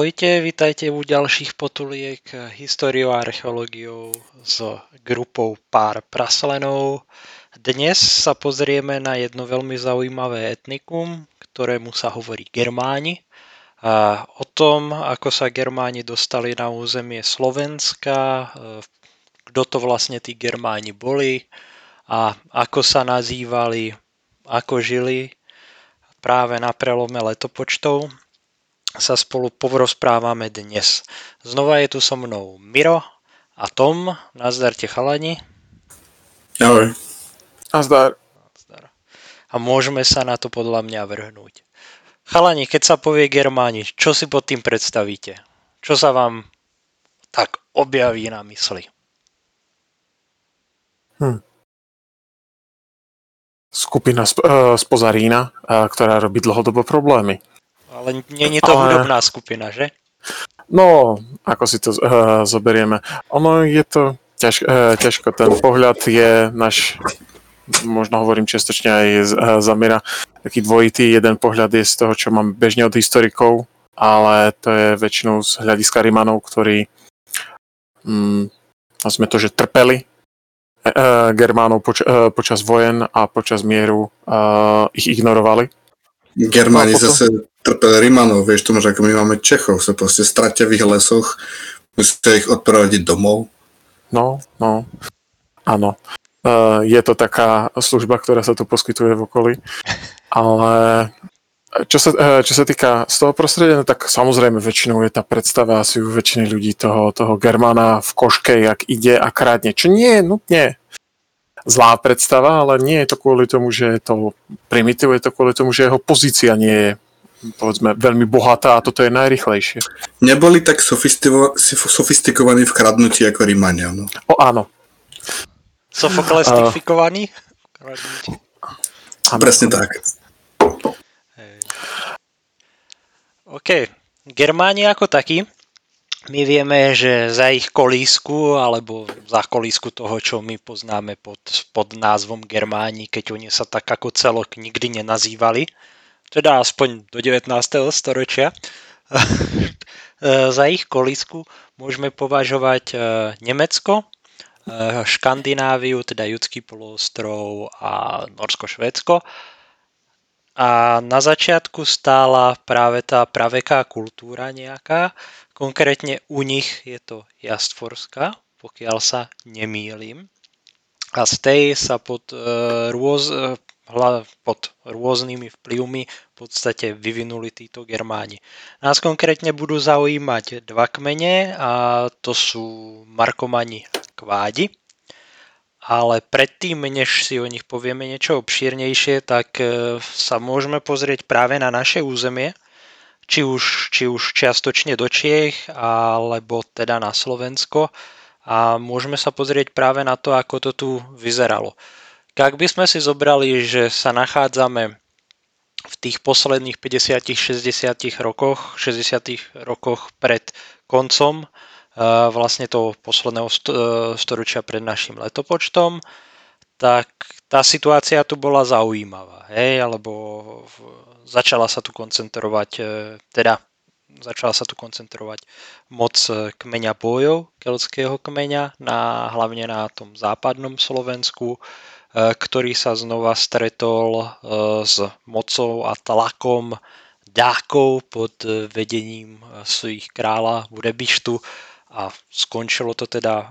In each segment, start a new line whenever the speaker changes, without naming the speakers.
Ahojte, vítajte u ďalších potuliek históriou a archeológiou s grupou Pár praslenov. Dnes sa pozrieme na jedno veľmi zaujímavé etnikum, ktorému sa hovorí Germáni. A o tom, ako sa Germáni dostali na územie Slovenska, kto to vlastne tí Germáni boli a ako sa nazývali, ako žili práve na prelome letopočtov sa spolu porozprávame dnes. Znova je tu so mnou Miro a Tom. Nazdarte chalani.
Ahoj.
Nazdar.
Nazdar. A môžeme sa na to podľa mňa vrhnúť. Chalani, keď sa povie Germáni, čo si pod tým predstavíte? Čo sa vám tak objaví na mysli?
Hm. Skupina sp- spoza Rína, uh, ktorá robí dlhodobo problémy.
Ale nie je to Ale... hudobná skupina, že?
No, ako si to uh, zoberieme. Ono je to ťažko, uh, ťažko. Ten pohľad je náš, možno hovorím čiastočne aj z, uh, za Mira, taký dvojitý. Jeden pohľad je z toho, čo mám bežne od historikov, ale to je väčšinou z hľadiska Rimanov, ktorí um, sme to, že trpeli uh, Germánov poč- uh, počas vojen a počas mieru uh, ich ignorovali.
Germáni zase trpeli Rimanov, vieš, možno ako my máme Čechov, sa proste stratia v ich lesoch, musia ich odprevadiť domov.
No, no, áno. Uh, je to taká služba, ktorá sa tu poskytuje v okolí, ale čo sa, uh, čo sa týka z toho prostredia, no tak samozrejme väčšinou je tá predstava asi u väčšiny ľudí toho, toho Germana v koške, jak ide a krádne, čo nie je nutne zlá predstava, ale nie je to kvôli tomu, že je to primitív, je to kvôli tomu, že jeho pozícia nie je povedzme, veľmi bohatá a toto je najrychlejšie.
Neboli tak sofistiko- sofistikovaní v kradnutí ako Rímania. No.
O áno.
Sofoklestifikovaní?
Uh, presne tak.
OK. Germáni ako takí, my vieme, že za ich kolísku, alebo za kolísku toho, čo my poznáme pod, pod názvom Germáni, keď oni sa tak ako celok nikdy nenazývali, teda aspoň do 19. storočia, za ich kolísku môžeme považovať e, Nemecko, e, Škandináviu, teda Judský poloostrov a Norsko-Švédsko. A na začiatku stála práve tá praveká kultúra nejaká, konkrétne u nich je to Jastforská, pokiaľ sa nemýlim. A z tej sa pod, e, rôz, pod rôznymi vplyvmi v podstate vyvinuli títo Germáni. Nás konkrétne budú zaujímať dva kmene a to sú Markomani Kvádi. Ale predtým, než si o nich povieme niečo obšírnejšie, tak e, sa môžeme pozrieť práve na naše územie, či už, či už čiastočne do Čiech, alebo teda na Slovensko. A môžeme sa pozrieť práve na to, ako to tu vyzeralo. Ak by sme si zobrali, že sa nachádzame v tých posledných 50-60 rokoch, 60 rokoch pred koncom vlastne toho posledného storočia pred našim letopočtom, tak tá situácia tu bola zaujímavá, hej, alebo začala sa tu koncentrovať, e, teda začala sa tu koncentrovať moc kmeňa bojov, keľského kmeňa, na, hlavne na tom západnom Slovensku, ktorý sa znova stretol e, s mocou a tlakom dákov pod vedením e, svojich kráľa Burebištu a skončilo to teda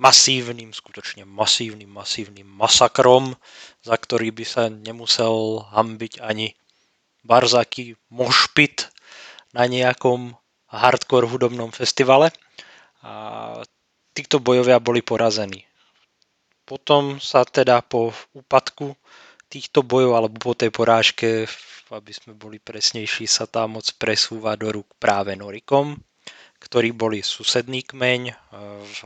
masívnym, skutočne masívnym, masívnym masakrom, za ktorý by sa nemusel hambiť ani Barzaký mošpit na nejakom hardcore hudobnom festivale. A títo bojovia boli porazení. Potom sa teda po úpadku týchto bojov alebo po tej porážke, aby sme boli presnejší, sa tá moc presúva do rúk práve Norikom, ktorí boli susedný kmeň, e,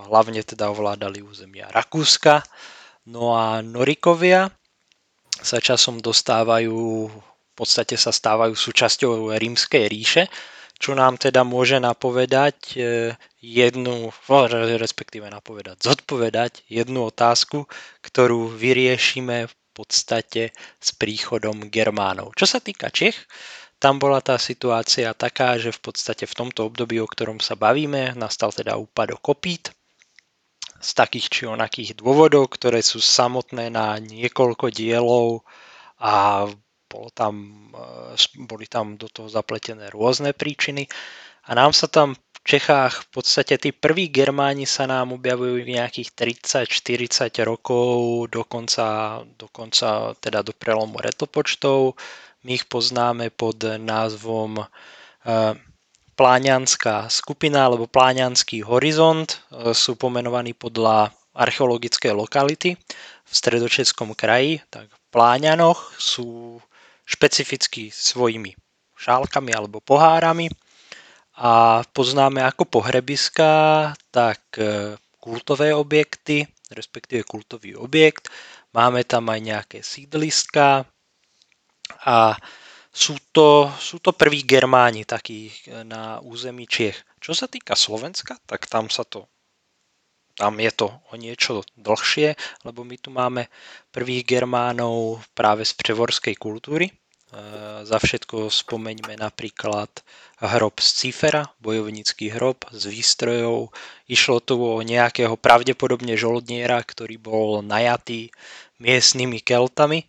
hlavne teda ovládali územia Rakúska. No a Norikovia sa časom dostávajú, v podstate sa stávajú súčasťou rímskej ríše, čo nám teda môže napovedať e, jednu, respektíve napovedať, zodpovedať jednu otázku, ktorú vyriešime v podstate s príchodom Germánov. Čo sa týka Čech, tam bola tá situácia taká, že v podstate v tomto období, o ktorom sa bavíme, nastal teda úpadok kopít z takých či onakých dôvodov, ktoré sú samotné na niekoľko dielov a bolo tam, e, boli tam do toho zapletené rôzne príčiny a nám sa tam v Čechách v podstate tí prví Germáni sa nám objavujú nejakých 30-40 rokov, dokonca, dokonca teda do prelomu retopočtov. My ich poznáme pod názvom e, Pláňanská skupina alebo Pláňanský horizont. E, sú pomenovaní podľa archeologické lokality v stredočeskom kraji, tak v Pláňanoch sú špecificky svojimi šálkami alebo pohárami a poznáme ako pohrebiska, tak e, kultové objekty, respektíve kultový objekt. Máme tam aj nejaké sídliska a sú to, sú to prví Germáni takí e, na území Čiech. Čo sa týka Slovenska, tak tam sa to tam je to o niečo dlhšie, lebo my tu máme prvých Germánov práve z převorskej kultúry. E, za všetko spomeňme napríklad hrob z Cifera, bojovnícky hrob z výstrojov. Išlo tu o nejakého pravdepodobne žoldniera, ktorý bol najatý miestnymi keltami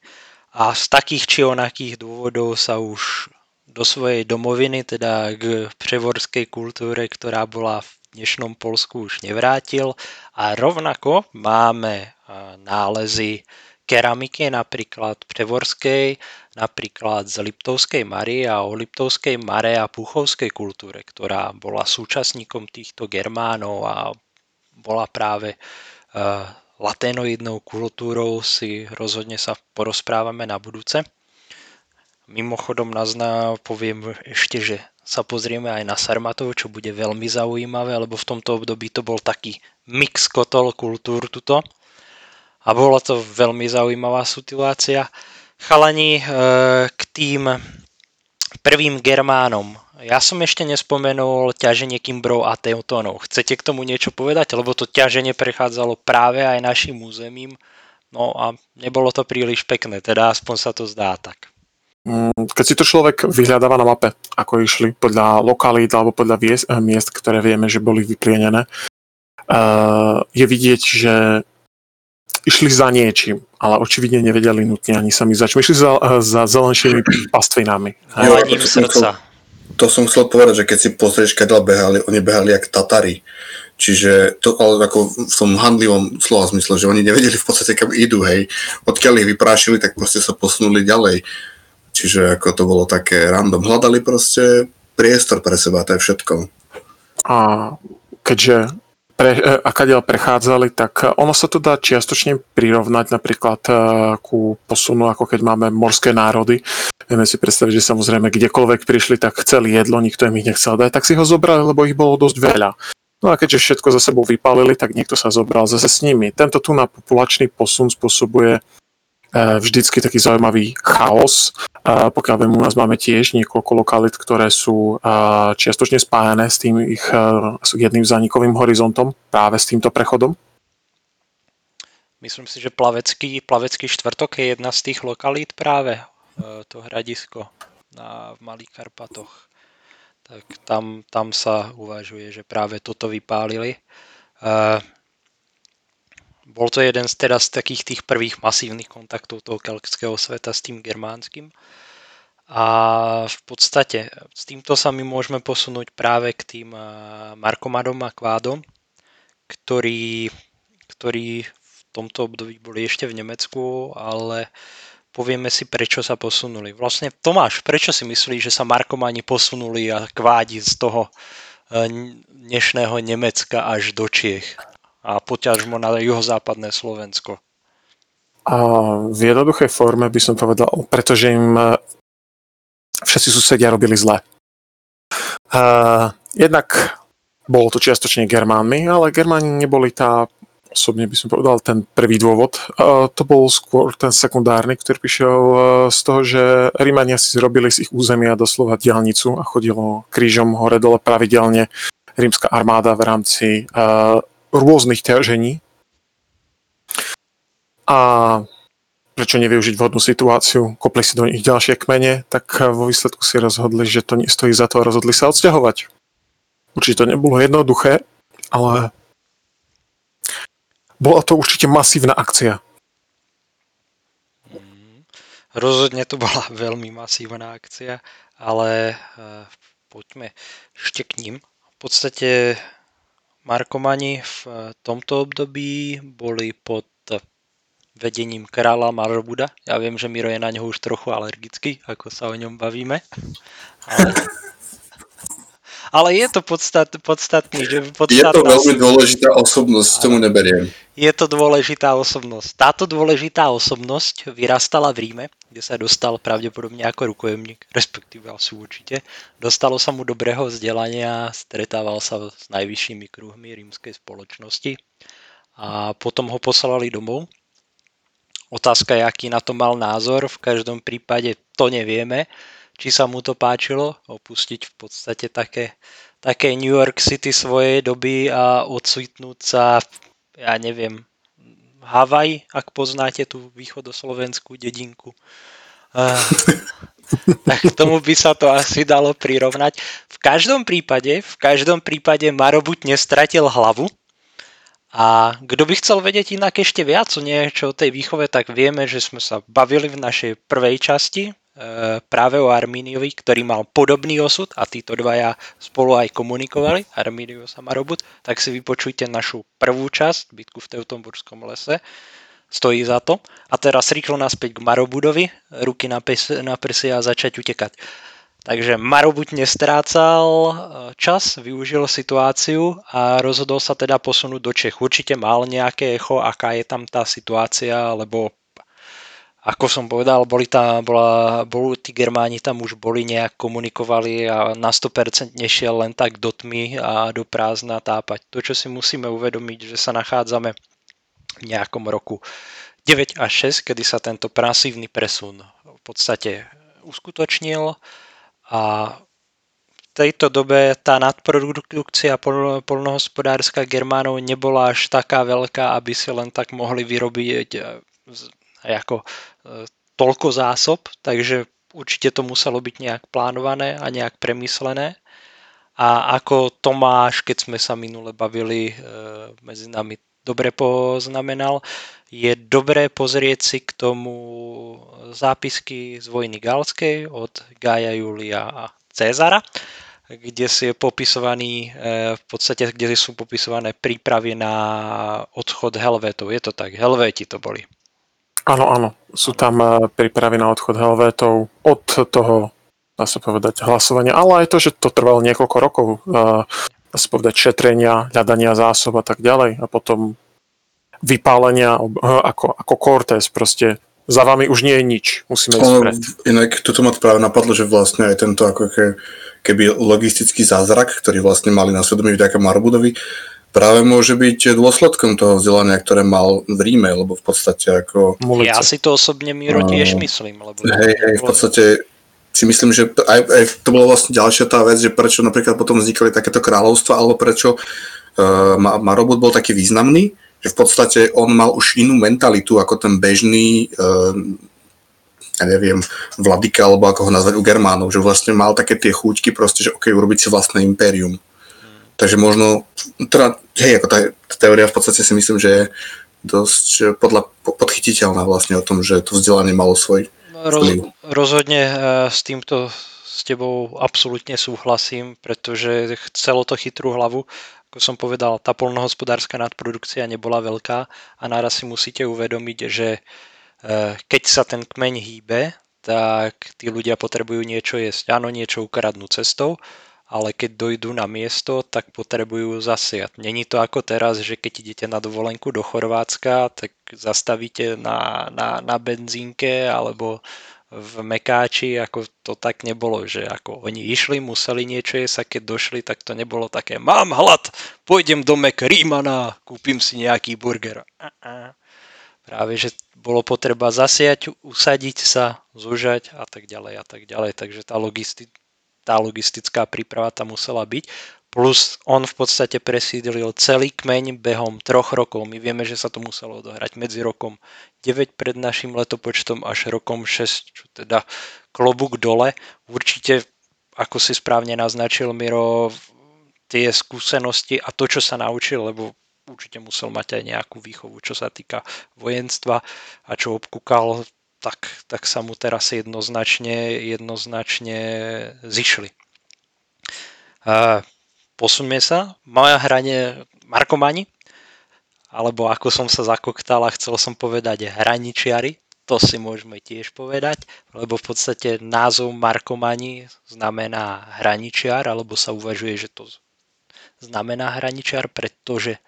a z takých či onakých dôvodov sa už do svojej domoviny, teda k převorskej kultúre, ktorá bola v dnešnom Polsku už nevrátil. A rovnako máme nálezy keramiky, napríklad Převorskej, napríklad z Liptovskej Mary a o Liptovskej Mare a Puchovskej kultúre, ktorá bola súčasníkom týchto Germánov a bola práve uh, laténoidnou kultúrou, si rozhodne sa porozprávame na budúce. Mimochodom nazná poviem ešte, že sa pozrieme aj na Sarmatov, čo bude veľmi zaujímavé, lebo v tomto období to bol taký mix kotol kultúr tuto. A bola to veľmi zaujímavá situácia. Chalani, e, k tým prvým Germánom. Ja som ešte nespomenul ťaženie Kimbrov a Teutónov. Chcete k tomu niečo povedať? Lebo to ťaženie prechádzalo práve aj našim územím. No a nebolo to príliš pekné, teda aspoň sa to zdá tak.
Mm, keď si to človek vyhľadáva na mape, ako išli podľa lokalít alebo podľa eh, miest, ktoré vieme, že boli vyplienené, eh, je vidieť, že išli za niečím, ale očividne nevedeli nutne ani sami začať. Išli za, eh, za zelenšími pastvinami.
Jo, to, srdca.
to som chcel povedať, že keď si pozrieš, keď behali, oni behali jak Tatari. Čiže to, ale ako v tom handlivom slova zmysle, že oni nevedeli v podstate, kam idú, hej. Odkiaľ ich vyprášili, tak proste sa posunuli ďalej. Čiže ako to bolo také random. Hľadali proste priestor pre seba, to je všetko.
A keďže pre, e, akadiaľ prechádzali, tak ono sa to dá čiastočne prirovnať napríklad e, ku posunu, ako keď máme morské národy. Vieme si predstaviť, že samozrejme kdekoľvek prišli, tak chceli jedlo, nikto im ich nechcel dať, tak si ho zobrali, lebo ich bolo dosť veľa. No a keďže všetko za sebou vypalili, tak niekto sa zobral zase s nimi. Tento tu na populačný posun spôsobuje E, vždycky taký zaujímavý chaos. E, pokiaľ viem, u nás máme tiež niekoľko lokalit, ktoré sú e, čiastočne spájané s tým ich jedným zánikovým horizontom, práve s týmto prechodom.
Myslím si, že plavecký, plavecký štvrtok je jedna z tých lokalít práve, to hradisko na, v Malých Karpatoch. Tak tam, tam sa uvažuje, že práve toto vypálili. Bol to jeden z, teda z takých tých prvých masívnych kontaktov toho keltského sveta s tým germánskym. A v podstate s týmto sa my môžeme posunúť práve k tým eh, Markomadom a Kvádom, ktorí, ktorí v tomto období boli ešte v Nemecku, ale povieme si, prečo sa posunuli. Vlastne Tomáš, prečo si myslíš, že sa Markomani posunuli a Kvádi z toho eh, dnešného Nemecka až do Čiech? A poťažmo na juhozápadné Slovensko?
A v jednoduchej forme by som povedal, pretože im e, všetci susedia robili zle. Uh, jednak bolo to čiastočne Germánmi, ale Germáni neboli tá, osobne by som povedal, ten prvý dôvod. Uh, to bol skôr ten sekundárny, ktorý prišiel z toho, že Rímania si zrobili z ich územia doslova diálnicu a chodilo krížom hore-dole pravidelne rímska armáda v rámci uh, rôznych ťažení. A prečo nevyužiť vhodnú situáciu, kopli si do nich ďalšie kmene, tak vo výsledku si rozhodli, že to nestojí za to a rozhodli sa odsťahovať. Určite to nebolo jednoduché, ale bola to určite masívna akcia.
Mm, rozhodne to bola veľmi masívna akcia, ale uh, poďme ešte k ním. V podstate Markomani v tomto období boli pod vedením kráľa Marobuda. Ja viem, že Miro je na ňo už trochu alergický, ako sa o ňom bavíme. Ale, ale je to podstat, podstatný. Že
podstatná, je to veľmi dôležitá osobnosť, tomu neberiem.
Je to dôležitá osobnosť. Táto dôležitá osobnosť vyrastala v Ríme, kde sa dostal pravdepodobne ako rukojemník, respektíve asi určite. Dostalo sa mu dobrého vzdelania, stretával sa s najvyššími kruhmi rímskej spoločnosti a potom ho poslali domov Otázka je, aký na to mal názor. V každom prípade to nevieme, či sa mu to páčilo opustiť v podstate také, také New York City svojej doby a odsvitnúť sa, ja neviem, Havaj, ak poznáte tú východoslovenskú dedinku. Uh, tak tomu by sa to asi dalo prirovnať. V každom prípade, v každom prípade Marobut nestratil hlavu a kto by chcel vedieť inak ešte viac o niečo o tej výchove, tak vieme, že sme sa bavili v našej prvej časti práve o Armíniovi, ktorý mal podobný osud a títo dvaja spolu aj komunikovali, Armínius a Marobut, tak si vypočujte našu prvú časť, bitku v Teutomburskom lese. Stojí za to. A teraz rýchlo naspäť k Marobudovi, ruky na, pes, na prsia a začať utekať. Takže Maro buď nestrácal e, čas, využil situáciu a rozhodol sa teda posunúť do Čech. Určite mal nejaké echo, aká je tam tá situácia, lebo ako som povedal, boli tam, bola, boli, tí Germáni tam už boli nejak komunikovali a na 100% nešiel len tak do tmy a do prázdna tápať. To, čo si musíme uvedomiť, že sa nachádzame v nejakom roku 9 až 6, kedy sa tento pasívny presun v podstate uskutočnil a v tejto dobe tá nadprodukcia pol, polnohospodárska Germánov nebola až taká veľká, aby si len tak mohli vyrobiť ako e, toľko zásob, takže určite to muselo byť nejak plánované a nejak premyslené. A ako Tomáš, keď sme sa minule bavili, e, medzi nami dobre poznamenal, je dobré pozrieť si k tomu zápisky z vojny Galskej od Gaja Julia a Cezara, kde si je popisovaný, e, v podstate, kde sú popisované prípravy na odchod Helvetov. Je to tak, Helvéti to boli.
Áno, áno. Sú tam e, prípravy na odchod Helvétov od toho, dá sa povedať, hlasovania, ale aj to, že to trvalo niekoľko rokov, e, dá sa povedať, šetrenia, hľadania zásob a tak ďalej. A potom vypálenia ako, ako Cortez proste za vami už nie je nič, musíme ísť vpred.
Inak toto ma práve napadlo, že vlastne aj tento ako ke, keby logistický zázrak, ktorý vlastne mali na svedomí vďaka Marbudovi, práve môže byť dôsledkom toho vzdelania, ktoré mal v Ríme, lebo v podstate ako...
Ja si to osobne Miro tiež myslím. Lebo
hej, hej, v podstate si myslím, že aj, aj to bola vlastne ďalšia tá vec, že prečo napríklad potom vznikali takéto kráľovstva, alebo prečo uh, Marobud bol taký významný, že v podstate on mal už inú mentalitu ako ten bežný, uh, ja neviem, vladyka, alebo ako ho nazvať u Germánov, že vlastne mal také tie chúťky proste, že ok, urobiť si vlastné impérium. Takže možno, teda, hej, ako tá, teória v podstate si myslím, že je dosť podľa, podchytiteľná vlastne o tom, že to vzdelanie malo svoj
Roz, rozhodne uh, s týmto s tebou absolútne súhlasím, pretože chcelo to chytrú hlavu ako som povedal, tá polnohospodárska nadprodukcia nebola veľká a naraz si musíte uvedomiť, že e, keď sa ten kmeň hýbe, tak tí ľudia potrebujú niečo jesť. Áno, niečo ukradnú cestou, ale keď dojdú na miesto, tak potrebujú zasiať. Není to ako teraz, že keď idete na dovolenku do Chorvátska, tak zastavíte na, na, na benzínke alebo v Mekáči, ako to tak nebolo, že ako oni išli, museli niečo jesť a keď došli, tak to nebolo také mám hlad, pôjdem do Rímana, kúpim si nejaký burger. Uh-uh. Práve, že bolo potreba zasiať, usadiť sa, zužať a tak ďalej a tak ďalej. Takže tá, logisti- tá logistická príprava tam musela byť. plus on v podstate presídlil celý kmeň behom troch rokov. My vieme, že sa to muselo odohrať medzi rokom 9 pred našim letopočtom až rokom 6, čo teda klobúk dole. Určite, ako si správne naznačil Miro, tie skúsenosti a to, čo sa naučil, lebo určite musel mať aj nejakú výchovu, čo sa týka vojenstva a čo obkúkal, tak, tak sa mu teraz jednoznačne, jednoznačne zišli. Uh, posuňme sa. Moja hranie Markomani, alebo ako som sa zakoktal a chcel som povedať hraničiari, to si môžeme tiež povedať, lebo v podstate názov Markomani znamená hraničiar, alebo sa uvažuje, že to znamená hraničiar, pretože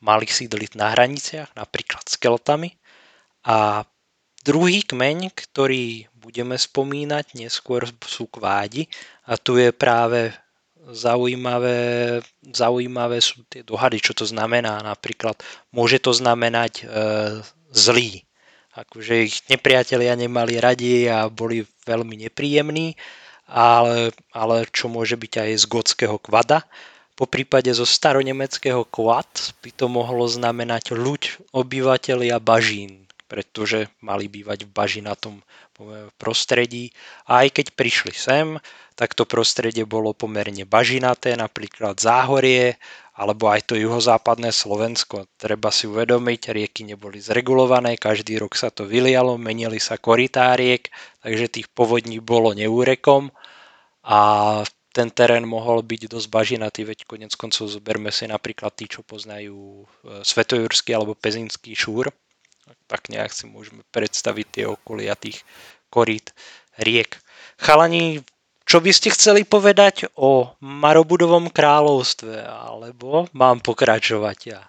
mali sídliť na hraniciach, napríklad s keltami. A druhý kmeň, ktorý budeme spomínať, neskôr sú kvádi a tu je práve zaujímavé, zaujímavé sú tie dohady, čo to znamená. Napríklad môže to znamenať e, zlý. Akože ich nepriatelia nemali radi a boli veľmi nepríjemní, ale, ale čo môže byť aj z gotského kvada. Po prípade zo staronemeckého kvad by to mohlo znamenať ľuď, obyvateľia bažín, pretože mali bývať v bažinatom prostredí. A aj keď prišli sem, tak to prostredie bolo pomerne bažinaté, napríklad Záhorie, alebo aj to juhozápadné Slovensko. Treba si uvedomiť, rieky neboli zregulované, každý rok sa to vylialo, menili sa korytá riek, takže tých povodní bolo neúrekom a ten terén mohol byť dosť bažinatý, veď konec koncov zoberme si napríklad tí, čo poznajú e, Svetojurský alebo Pezinský šúr, tak nejak si môžeme predstaviť tie okolia tých korít riek. Chalani, čo by ste chceli povedať o Marobudovom kráľovstve, alebo mám pokračovať ja?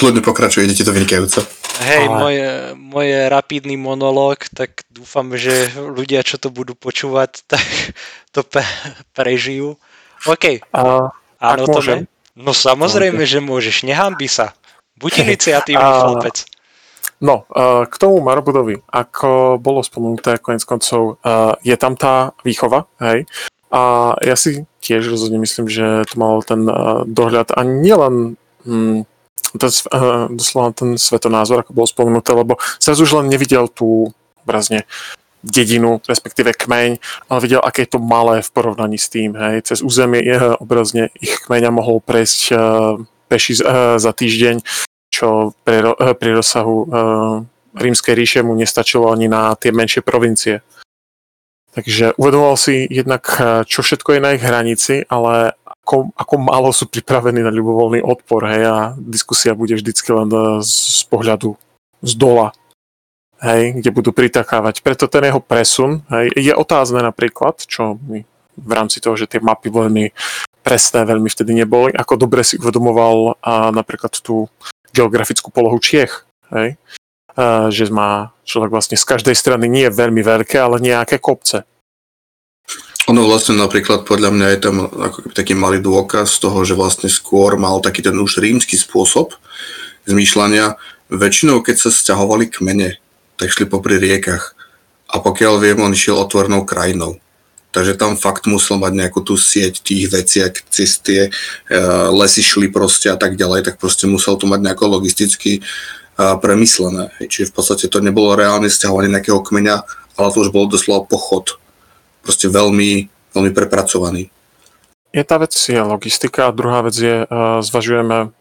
Kľudne pokračuje, idete to vynikajúco.
Hej, Ale... moje, moje rapidný monológ, tak dúfam, že ľudia, čo to budú počúvať, tak to pe- prežijú. OK.
A, Áno, to môžem?
No samozrejme, že môžeš, nehambi sa. Buď iniciatívny chlapec.
No, eh, k tomu Marobudovi, ako bolo spomenuté konec koncov, eh, je tam tá výchova, hej, a ja si tiež rozhodne myslím, že to mal ten eh, dohľad a nielen hm, ten, doslova ten svetonázor, ako bolo spomenuté, lebo sa už len nevidel tú obrazne dedinu, respektíve kmeň, ale videl, aké je to malé v porovnaní s tým. Hej. Cez územie je obrazne ich kmeňa mohol prejsť peši za týždeň čo pri, eh, pri rozsahu uh, rímskej ríše mu nestačilo ani na tie menšie provincie. Takže uvedomoval si jednak, eh, čo všetko je na ich hranici, ale ako, ako málo sú pripravení na ľubovoľný odpor, hej, a diskusia bude vždycky len z, z pohľadu z dola, hej, kde budú pritakávať. Preto ten jeho presun hej, je otázne napríklad, čo my v rámci toho, že tie mapy veľmi presné veľmi vtedy neboli, ako dobre si uvedomoval a napríklad tú geografickú polohu Čiech. Hej? A, že má človek vlastne z každej strany nie veľmi veľké, ale nejaké kopce.
Ono vlastne napríklad podľa mňa je tam ako taký malý dôkaz toho, že vlastne skôr mal taký ten už rímsky spôsob zmýšľania. Väčšinou, keď sa sťahovali kmene, tak šli popri riekach. A pokiaľ viem, on šiel otvornou krajinou. Takže tam fakt musel mať nejakú tú sieť tých vecí, ak cez uh, lesy šli proste a tak ďalej, tak proste musel to mať nejako logisticky uh, premyslené. Čiže v podstate to nebolo reálne stiahovanie nejakého kmeňa, ale to už bol doslova pochod. Proste veľmi, veľmi prepracovaný.
Jedna vec je logistika a druhá vec je, uh, zvažujeme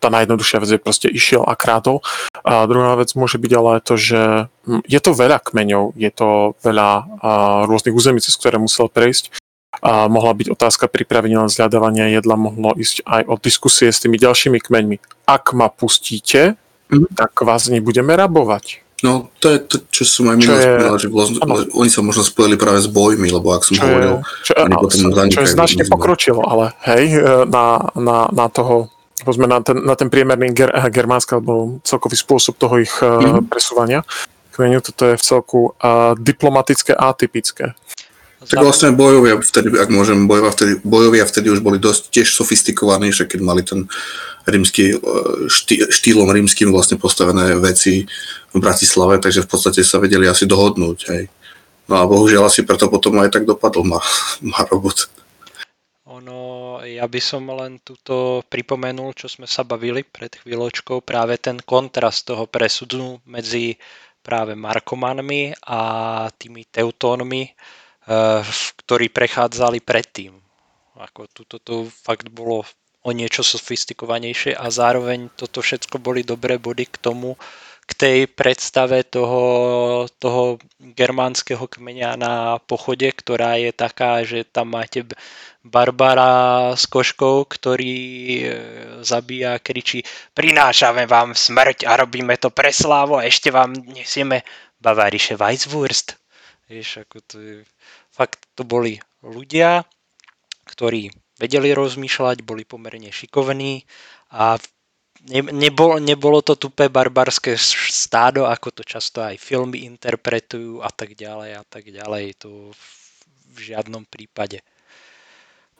tá najjednoduchšia vec je proste išiel a krátol. A druhá vec môže byť ale to, že mm, je to veľa kmeňov, je to veľa rôznych území, cez ktoré musel prejsť. A mohla byť otázka pripravenia len zľadávania jedla, mohlo ísť aj o diskusie s tými ďalšími kmeňmi. Ak ma pustíte, mm. tak vás nebudeme rabovať.
No, to je to, čo som aj minulý spomínal, že vlastne, oni sa možno spojili práve s bojmi, lebo ak som čo hovoril,
je, čo, oni potom Čo je značne pokročilo, ale hej, e, na, na, na toho povedzme na ten, na ten priemerný ger, eh, germánsky alebo celkový spôsob toho ich mm-hmm. presúvania kmeňu, toto je v celku uh, diplomatické a atypické.
Tak vlastne bojovia vtedy, ak môžem, bojovia vtedy, bojovia vtedy už boli dosť tiež sofistikovaní, že keď mali ten rímsky, štý, štýlom rímským vlastne postavené veci v Bratislave, takže v podstate sa vedeli asi dohodnúť. Hej. No a bohužiaľ asi preto potom aj tak dopadol ma, ma robot.
Ono, ja by som len túto pripomenul, čo sme sa bavili pred chvíľočkou, práve ten kontrast toho presudu medzi práve Markomanmi a tými Teutónmi, eh, ktorí prechádzali predtým. Ako tuto to fakt bolo o niečo sofistikovanejšie a zároveň toto všetko boli dobré body k tomu, k tej predstave toho, toho germánskeho kmeňa na pochode, ktorá je taká, že tam máte Barbara s koškou, ktorý e, zabíja, kričí prinášame vám smrť a robíme to pre slávu a ešte vám nesieme Bavarische Weisswurst. Vieš, ako to je, fakt to boli ľudia, ktorí vedeli rozmýšľať, boli pomerne šikovní a ne, nebolo, nebolo to tupé barbarské stádo, ako to často aj filmy interpretujú a tak ďalej a tak ďalej. To v žiadnom prípade.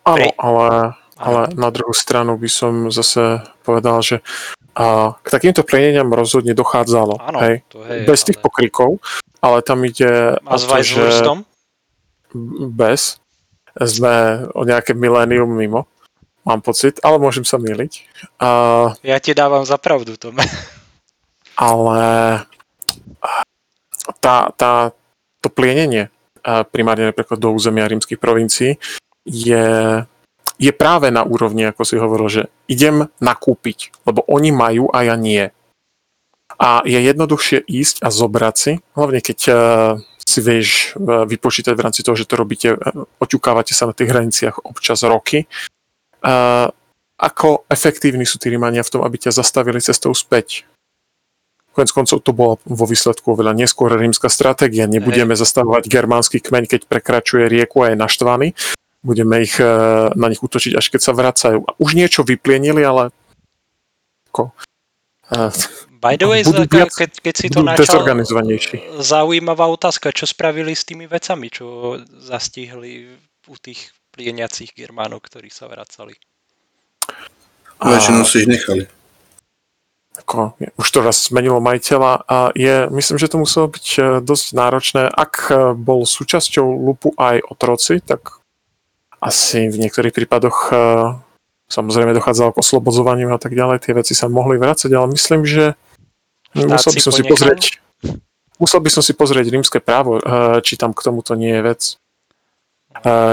Áno, ale, ale na druhú stranu by som zase povedal, že a k takýmto pleneniam rozhodne dochádzalo.
Áno,
hej?
to hej,
Bez tých
ale-
pokrikov, ale tam ide
A s
to, že bez. Sme o nejaké milénium mimo, mám pocit, ale môžem sa myliť. A,
Ja ti dávam za pravdu, Tome.
ale tá, tá, to plienenie primárne napríklad do územia rímskych provincií je, je práve na úrovni, ako si hovoril, že idem nakúpiť, lebo oni majú a ja nie. A je jednoduchšie ísť a zobrať si, hlavne keď eh, si vieš eh, vypočítať v rámci toho, že to robíte, eh, oťukávate sa na tých hraniciach občas roky, eh, ako efektívni sú tí Rímania v tom, aby ťa zastavili cestou späť. Konec koncov to bola vo výsledku oveľa neskôr rímska stratégia. Nebudeme zastavovať germánsky kmeň, keď prekračuje rieku a je naštvaný. Budeme ich, eh, na nich útočiť, až keď sa vracajú. A Už niečo vyplienili, ale ako, eh,
By the way,
Budú viac-
keď, keď si to načal, zaujímavá otázka, čo spravili s tými vecami, čo zastihli u tých plieniacich Germánov, ktorí sa vracali.
Väčšinu si ich nechali.
ako, už to raz zmenilo majiteľa a je, myslím, že to muselo byť eh, dosť náročné. Ak eh, bol súčasťou lupu aj otroci, tak asi v niektorých prípadoch eh, samozrejme dochádzalo k oslobodzovaniu a tak ďalej, tie veci sa mohli vrácať, ale myslím, že musel by
si
som si pozrieť musel by som si pozrieť rímske právo, či tam k tomuto nie je vec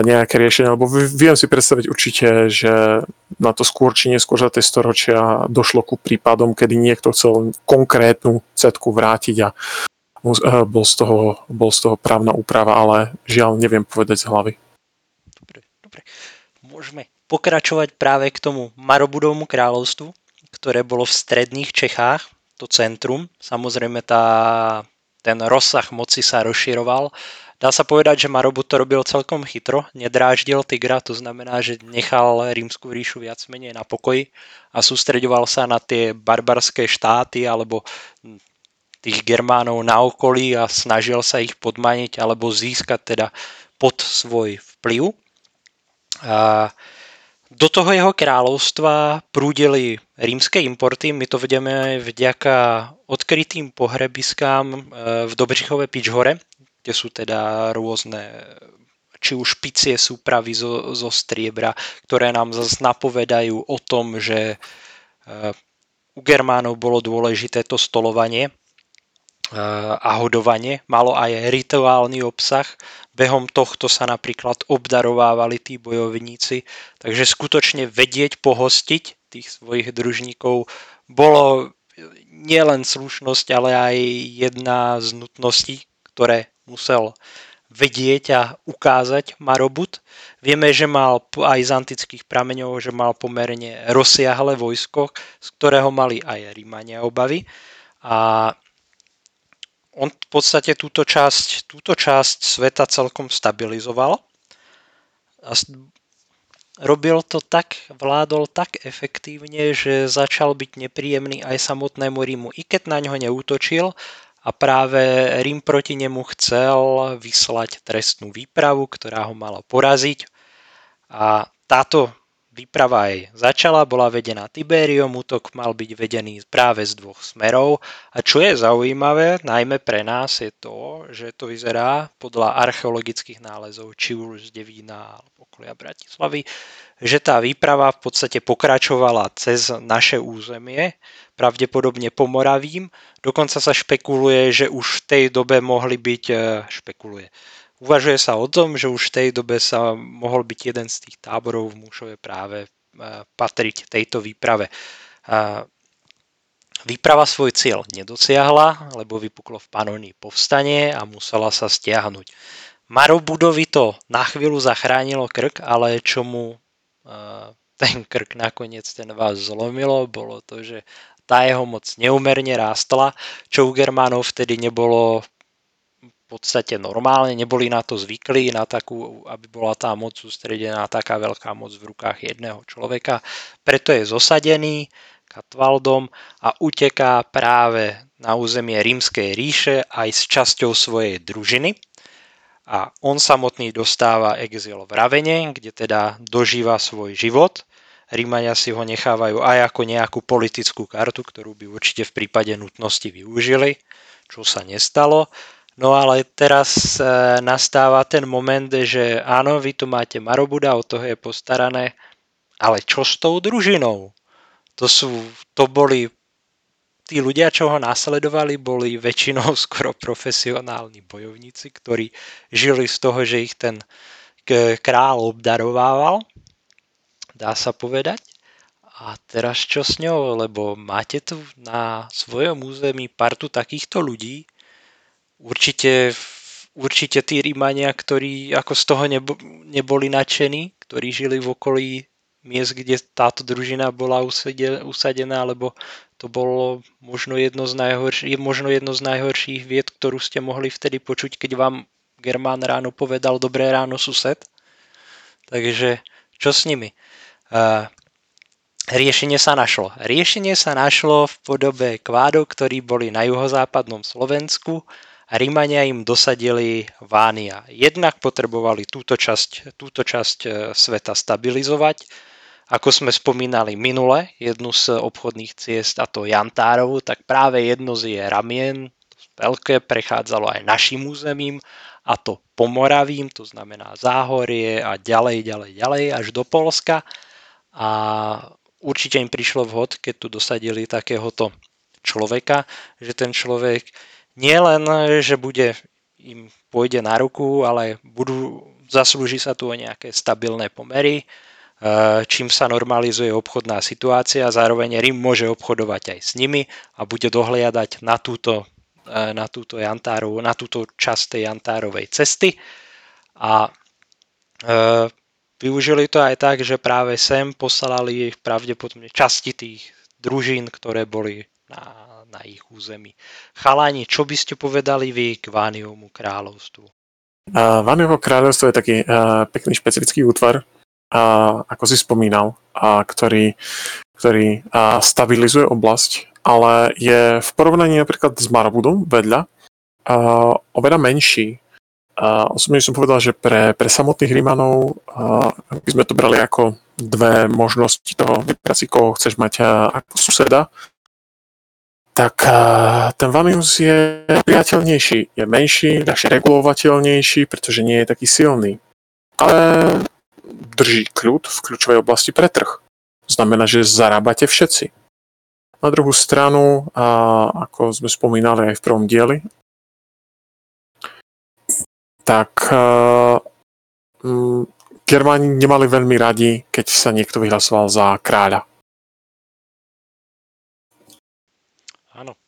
nejaké riešenie, lebo viem si predstaviť určite, že na to skôr či neskôr za tie storočia došlo ku prípadom, kedy niekto chcel konkrétnu cetku vrátiť a eh, bol z toho, bol z toho právna úprava, ale žiaľ neviem povedať z hlavy.
Dobre, dobre. Môžeme pokračovať práve k tomu Marobudovmu kráľovstvu, ktoré bolo v stredných Čechách, to centrum. Samozrejme tá, ten rozsah moci sa rozširoval. Dá sa povedať, že Marobud to robil celkom chytro, nedráždil Tigra, to znamená, že nechal rímsku ríšu viac menej na pokoji a sústreďoval sa na tie barbarské štáty alebo tých Germánov na okolí a snažil sa ich podmaniť alebo získať teda pod svoj vplyv. A do toho jeho kráľovstva prúdili rímske importy. My to vedeme vďaka odkrytým pohrebiskám e, v Dobřichove Pičhore, kde sú teda rôzne či už špicie súpravy zo, zo striebra, ktoré nám zase napovedajú o tom, že e, u Germánov bolo dôležité to stolovanie e, a hodovanie. Malo aj rituálny obsah. Behom tohto sa napríklad obdarovávali tí bojovníci. Takže skutočne vedieť pohostiť tých svojich družníkov bolo nielen slušnosť, ale aj jedna z nutností, ktoré musel vedieť a ukázať Marobut. Vieme, že mal aj z antických prameňov, že mal pomerne rozsiahle vojsko, z ktorého mali aj Rímania obavy. A on v podstate túto časť, túto časť sveta celkom stabilizoval. A robil to tak, vládol tak efektívne, že začal byť nepríjemný aj samotnému Rímu, i keď na ňo neútočil a práve Rím proti nemu chcel vyslať trestnú výpravu, ktorá ho mala poraziť. A táto výprava aj začala, bola vedená Tiberium, útok mal byť vedený práve z dvoch smerov. A čo je zaujímavé, najmä pre nás, je to, že to vyzerá podľa archeologických nálezov, či už z Devína alebo okolia Bratislavy, že tá výprava v podstate pokračovala cez naše územie, pravdepodobne Pomoravím. Dokonca sa špekuluje, že už v tej dobe mohli byť, e, špekuluje, Uvažuje sa o tom, že už v tej dobe sa mohol byť jeden z tých táborov v Múšove práve e, patriť tejto výprave. Výprava svoj cieľ nedosiahla, lebo vypuklo v Panonii povstanie a musela sa stiahnuť. Marobudovi to na chvíľu zachránilo krk, ale čo mu e, ten krk nakoniec ten vás zlomilo, bolo to, že tá jeho moc neumerne rástla, čo u Germánov vtedy nebolo podstate normálne, neboli na to zvyklí, na takú, aby bola tá moc sústredená, taká veľká moc v rukách jedného človeka. Preto je zosadený Katvaldom a uteká práve na územie Rímskej ríše aj s časťou svojej družiny. A on samotný dostáva exil v Ravene, kde teda dožíva svoj život. Rímania si ho nechávajú aj ako nejakú politickú kartu, ktorú by určite v prípade nutnosti využili, čo sa nestalo. No ale teraz e, nastáva ten moment, že áno, vy tu máte Marobuda, o toho je postarané, ale čo s tou družinou? To, sú, to boli tí ľudia, čo ho následovali, boli väčšinou skoro profesionálni bojovníci, ktorí žili z toho, že ich ten král obdarovával, dá sa povedať. A teraz čo s ňou? Lebo máte tu na svojom území partu takýchto ľudí, určite, určite tí Rímania, ktorí ako z toho nebo, neboli nadšení, ktorí žili v okolí miest, kde táto družina bola usadená, lebo to bolo možno jedno z, najhorších, možno jedno z najhorších vied, ktorú ste mohli vtedy počuť, keď vám Germán ráno povedal dobré ráno sused. Takže čo s nimi? Uh, riešenie sa našlo. Riešenie sa našlo v podobe kvádov, ktorí boli na juhozápadnom Slovensku Rímania im dosadili Vánia. Jednak potrebovali túto časť, túto časť e, sveta stabilizovať, ako sme spomínali minule, jednu z obchodných ciest, a to Jantárovu, tak práve jedno z je Ramien, veľké, prechádzalo aj našim územím, a to Pomoravím, to znamená Záhorie a ďalej, ďalej, ďalej, až do Polska. A určite im prišlo vhod, keď tu dosadili takéhoto človeka, že ten človek nie len, že bude im pôjde na ruku, ale budú, zaslúži sa tu o nejaké stabilné pomery, e, čím sa normalizuje obchodná situácia, zároveň Rím môže obchodovať aj s nimi a bude dohliadať na túto, e, na túto, Jantáru, na túto časť tej Jantárovej cesty. A e, využili to aj tak, že práve sem poslali pravdepodobne časti tých družín, ktoré boli na na ich území. Chalani, čo by ste povedali vy k Vániovmu kráľovstvu?
Uh, Vániovo kráľovstvo je taký uh, pekný špecifický útvar, uh, ako si spomínal, uh, ktorý, ktorý uh, stabilizuje oblasť, ale je v porovnaní napríklad s Marabudom vedľa uh, oveľa menší. Uh, osobne som povedal, že pre, pre samotných Rímanov uh, by sme to brali ako dve možnosti toho vybrať si, koho chceš mať uh, ako suseda tak ten Vanius je priateľnejší, je menší, ľahšie regulovateľnejší, pretože nie je taký silný. Ale drží kľud v kľúčovej oblasti pre trh. Znamená, že zarábate všetci. Na druhú stranu, a ako sme spomínali aj v prvom dieli, tak Germáni nemali veľmi radi, keď sa niekto vyhlasoval za kráľa.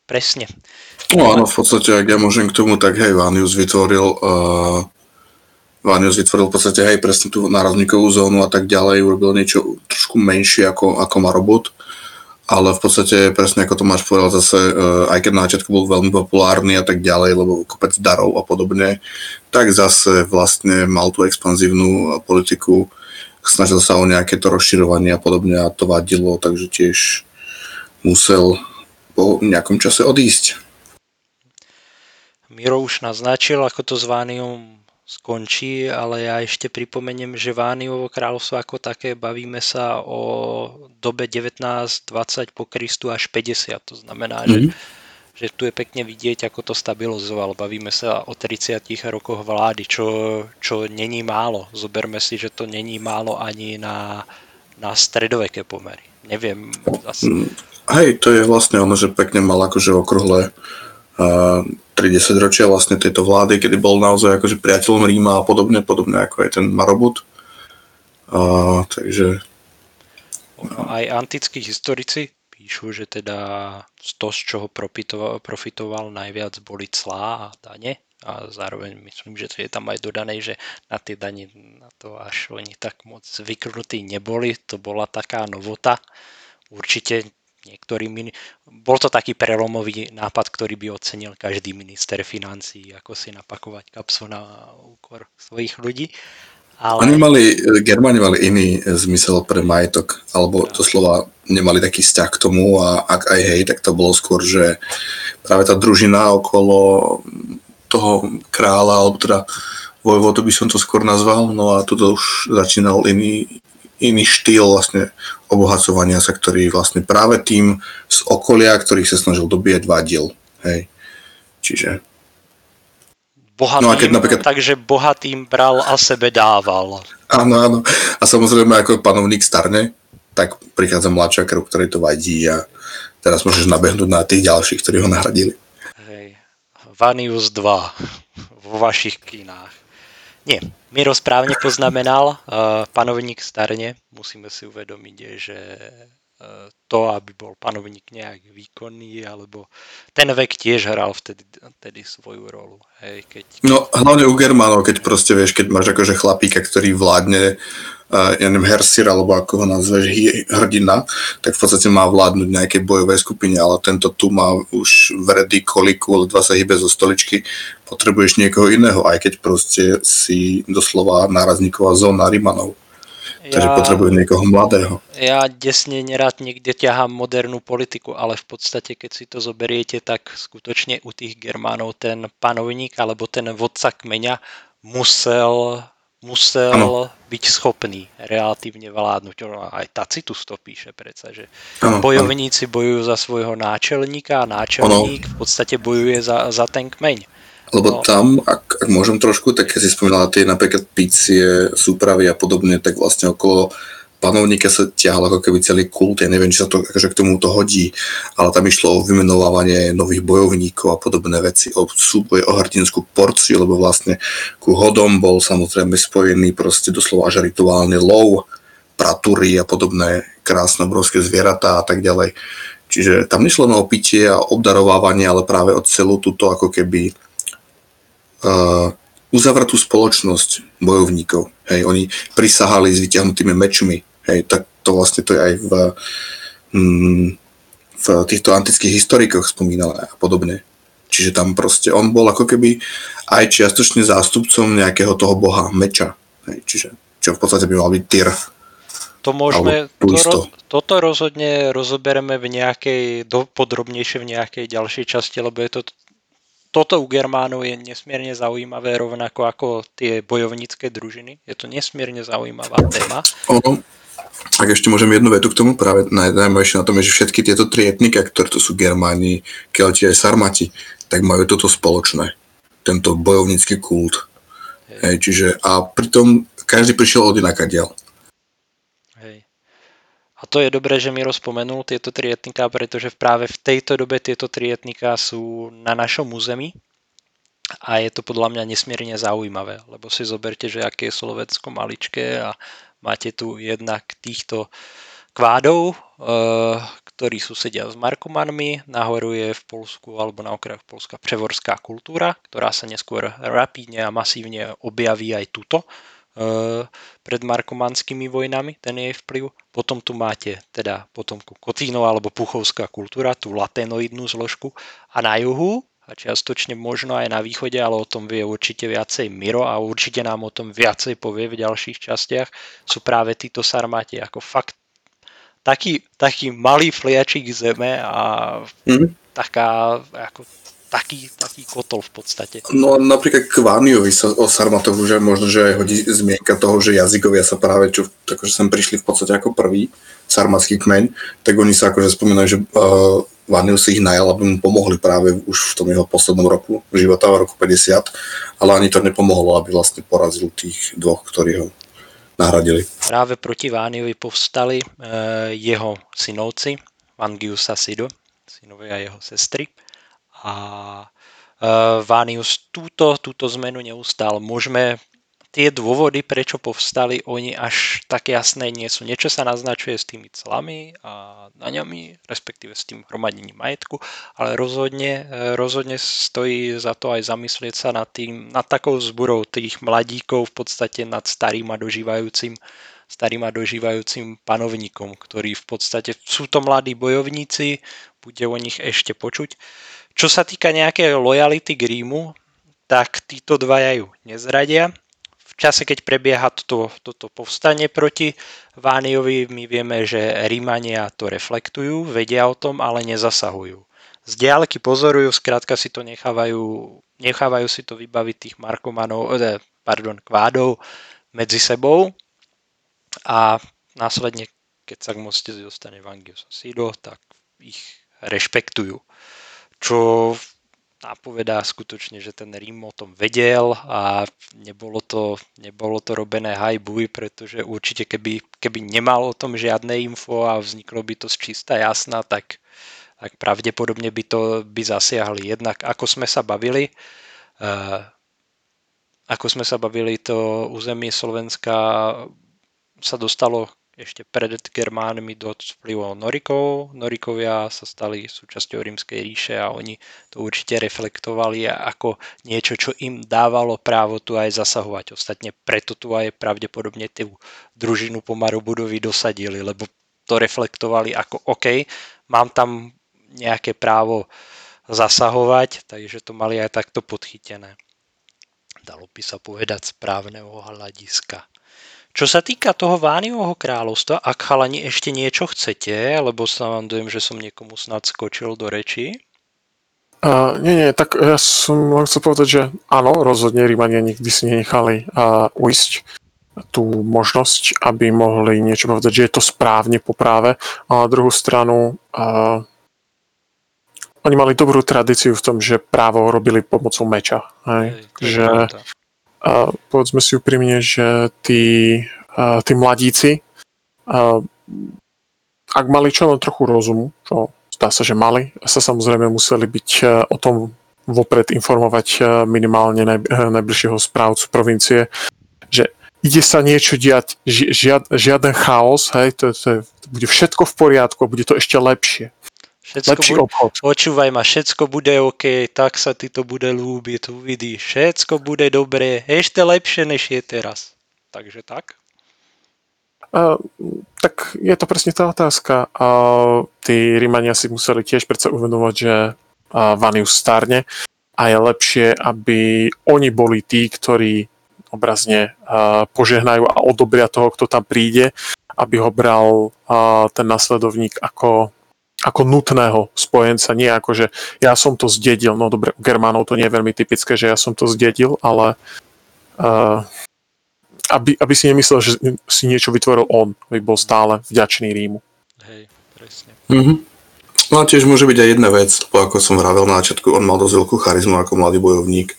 Presne.
No áno, v podstate, ak ja môžem k tomu, tak hej, Vanius vytvoril uh, Vanius vytvoril v podstate hej, presne tú nárazníkovú zónu a tak ďalej, urobil niečo trošku menšie ako, ako Marobot, ale v podstate presne ako Tomáš povedal zase, uh, aj keď na začiatku bol veľmi populárny a tak ďalej, lebo kopec darov a podobne, tak zase vlastne mal tú expanzívnu politiku, snažil sa o nejaké to rozširovanie a podobne a to vadilo, takže tiež musel po nejakom čase odísť.
Miro už naznačil, ako to s Vánium skončí, ale ja ešte pripomeniem, že Vániovo kráľovstvo ako také bavíme sa o dobe 19-20 po Kristu až 50. To znamená, mm-hmm. že, mhm. že tu je pekne vidieť, ako to stabilizoval. Bavíme sa o 30 rokoch vlády, čo, čo není málo. Zoberme si, že to není málo ani na, na stredoveké pomery. Neviem. Zase. Mm,
hej, to je vlastne ono, že pekne mal akože okruhle uh, 30 ročia vlastne tejto vlády, kedy bol naozaj akože priateľom Ríma a podobne, podobne ako aj ten Marobut. Uh, takže...
Aj antickí historici píšu, že teda to, z čoho profitoval, profitoval najviac, boli clá a dane. A zároveň myslím, že to je tam aj dodané, že na tie dane na to až oni tak moc zvyknutí neboli. To bola taká novota. Určite niektorý mini... Bol to taký prelomový nápad, ktorý by ocenil každý minister financí, ako si napakovať kapsu na úkor svojich ľudí.
Ale... Oni mali, Germáni mali iný zmysel pre majetok, alebo to slova nemali taký vzťah k tomu a ak aj hej, tak to bolo skôr, že práve tá družina okolo toho kráľa, alebo teda vojvodu by som to skôr nazval, no a tuto už začínal iný, iný štýl vlastne obohacovania sa, ktorý vlastne práve tým z okolia, ktorých sa snažil dobíjať, vadil. Hej. Čiže...
Bohatým, no a keď napríklad... Takže bohatým bral a sebe dával.
Áno, áno. A samozrejme, ako panovník starne, tak prichádza mladšia krv, ktorý to vadí a teraz môžeš nabehnúť na tých ďalších, ktorí ho nahradili.
Hej. Vanius 2 vo vašich kinách. Nie, Miro správne poznamenal, uh, panovník starne, musíme si uvedomiť, že to, aby bol panovník nejak výkonný, alebo ten vek tiež hral vtedy, vtedy svoju rolu. Hej, keď...
No hlavne u Germánov, keď proste vieš, keď máš akože chlapíka, ktorý vládne ja neviem, Hersir, alebo ako ho nazveš, hrdina, tak v podstate má vládnuť nejakej bojovej skupine, ale tento tu má už vredy, koliku, dva sa hýbe zo stoličky, potrebuješ niekoho iného, aj keď proste si doslova nárazníková zóna Rimanov. Ja, Takže potrebujú niekoho mladého.
Ja desne nerád niekde ťahám modernú politiku, ale v podstate, keď si to zoberiete, tak skutočne u tých Germánov ten panovník alebo ten vodca kmeňa musel musel ano. byť schopný relatívne vládnuť. Aj Tacitus to píše predsa, že ano, bojovníci ano. bojujú za svojho náčelníka a náčelník ano. v podstate bojuje za, za ten kmeň.
Lebo no. tam, ak, ak môžem trošku, tak keď si spomínala tie napríklad pície, súpravy a podobne, tak vlastne okolo panovníka sa ťahal ako keby celý kult, ja neviem, či sa to akože k tomu to hodí, ale tam išlo o vymenovávanie nových bojovníkov a podobné veci, o súboj, o hrdinskú porciu, lebo vlastne ku hodom bol samozrejme spojený proste doslova až rituálny lov, pratúry a podobné krásne obrovské zvieratá a tak ďalej. Čiže tam nešlo na opitie a obdarovávanie, ale práve o celú túto ako keby uzavretú spoločnosť bojovníkov. Hej, oni prisahali s vyťahnutými mečmi. Hej, tak to vlastne to je aj v, mm, v týchto antických historikoch spomínané a podobne. Čiže tam proste on bol ako keby aj čiastočne zástupcom nejakého toho boha meča. Hej, čiže čo v podstate by mal byť Tyr.
To môžeme, to, toto rozhodne rozobereme v nejakej, do, podrobnejšie v nejakej ďalšej časti, lebo je to toto u Germánov je nesmierne zaujímavé, rovnako ako tie bojovnícke družiny. Je to nesmierne zaujímavá téma.
Ono, ak ešte môžem jednu vetu k tomu, práve najmajšie na tom je, že všetky tieto tri etnika, ktoré to sú Germáni, Kelti aj Sarmati, tak majú toto spoločné. Tento bojovnícky kult. Hej. Hej, čiže a pritom každý prišiel od ináka diel.
A to je dobré, že mi rozpomenul tieto tri etnika, pretože práve v tejto dobe tieto tri etnika sú na našom území a je to podľa mňa nesmierne zaujímavé, lebo si zoberte, že aké je Slovensko maličké a máte tu jednak týchto kvádov, eh, ktorí susedia s Markomanmi, nahoru je v Polsku alebo na okrajoch Polska převorská kultúra, ktorá sa neskôr rapidne a masívne objaví aj tuto pred markomanskými vojnami, ten jej vplyv. Potom tu máte teda potomku Kotínov alebo Puchovská kultúra, tú laténoidnú zložku. A na juhu, a čiastočne možno aj na východe, ale o tom vie určite viacej Miro a určite nám o tom viacej povie v ďalších častiach, sú práve títo sarmáti ako fakt taký, taký malý fliačik zeme a mm. taká ako taký, taký kotol v podstate.
No napríklad k Vániovi sa o Sarmatovu, že možno, že aj hodí zmienka toho, že jazykovia sa práve, čo takže sem prišli v podstate ako prvý, sarmatský kmeň, tak oni sa akože spomínajú, že uh, Vanius ich najal, aby mu pomohli práve už v tom jeho poslednom roku života, v roku 50, ale ani to nepomohlo, aby vlastne porazil tých dvoch, ktorí ho nahradili.
Práve proti Vániovi povstali e, jeho synovci, Vangius a Sido, synovia jeho sestry. A e, Vánius túto, túto zmenu neustál. Môžeme tie dôvody, prečo povstali, oni až tak jasné nie sú. Niečo sa naznačuje s tými clami a daňami, respektíve s tým hromadením majetku, ale rozhodne, rozhodne stojí za to aj zamyslieť sa nad, tým, nad takou zburou tých mladíkov, v podstate nad starým a dožívajúcim starým a dožívajúcim panovníkom, ktorí v podstate sú to mladí bojovníci, bude o nich ešte počuť. Čo sa týka nejakej lojality k Rímu, tak títo dvaja ju nezradia čase, keď prebieha toto, toto povstanie proti Vániovi, my vieme, že Rímania to reflektujú, vedia o tom, ale nezasahujú. Z diálky pozorujú, skrátka si to nechávajú, nechávajú si to vybaviť tých markomanov, eh, pardon, kvádov medzi sebou a následne, keď sa k moste dostane Vangius Sido, tak ich rešpektujú. Čo napovedá skutočne, že ten Rím o tom vedel a nebolo to, nebolo to robené hajbuj, pretože určite keby, keby nemal o tom žiadne info a vzniklo by to z čistá jasná, tak, tak pravdepodobne by to by zasiahli. Jednak ako sme sa bavili, uh, ako sme sa bavili, to územie Slovenska sa dostalo ešte pred Germánmi do vplyvom Norikov. Norikovia sa stali súčasťou rímskej ríše a oni to určite reflektovali ako niečo, čo im dávalo právo tu aj zasahovať. Ostatne preto tu aj pravdepodobne tú družinu pomaru budovy dosadili, lebo to reflektovali ako OK, mám tam nejaké právo zasahovať, takže to mali aj takto podchytené. Dalo by sa povedať správneho hľadiska. Čo sa týka toho Vániovho kráľovstva, ak chalani ešte niečo chcete, lebo sa vám dojem, že som niekomu snad skočil do reči.
Uh, nie, nie, tak ja som len chcel povedať, že áno, rozhodne Rímania nikdy si nenechali uh, uísť tú možnosť, aby mohli niečo povedať, že je to správne po práve. A na druhú stranu uh, oni mali dobrú tradíciu v tom, že právo robili pomocou meča. Hej? Hej, že, a povedzme si úprimne, že tí, tí mladíci, ak mali čo len trochu rozumu, čo zdá sa, že mali, sa samozrejme museli byť o tom vopred informovať minimálne naj, najbližšieho správcu provincie, že ide sa niečo diať, žiad, žiaden chaos, hej, to, to, to bude všetko v poriadku a bude to ešte lepšie.
Všetko Lepší bude, obchod. Počúvaj ma, všetko bude OK, tak sa ti to bude ľúbiť, uvidíš. Všetko bude dobré, ešte lepšie, než je teraz. Takže tak?
Uh, tak je to presne tá otázka. Uh, tí Rímania si museli tiež predsa uvedomovať, že uh, Vanius starne a je lepšie, aby oni boli tí, ktorí obrazne uh, požehnajú a odobria toho, kto tam príde, aby ho bral uh, ten nasledovník ako ako nutného spojenca, nie ako, že ja som to zdedil, no dobre, u Germánov to nie je veľmi typické, že ja som to zdedil, ale uh, aby, aby si nemyslel, že si niečo vytvoril on, aby bol stále vďačný Rímu.
Hej, presne.
Mm-hmm. No a tiež môže byť aj jedna vec, lebo ako som vravel na začiatku, on mal dosť veľkú charizmu ako mladý bojovník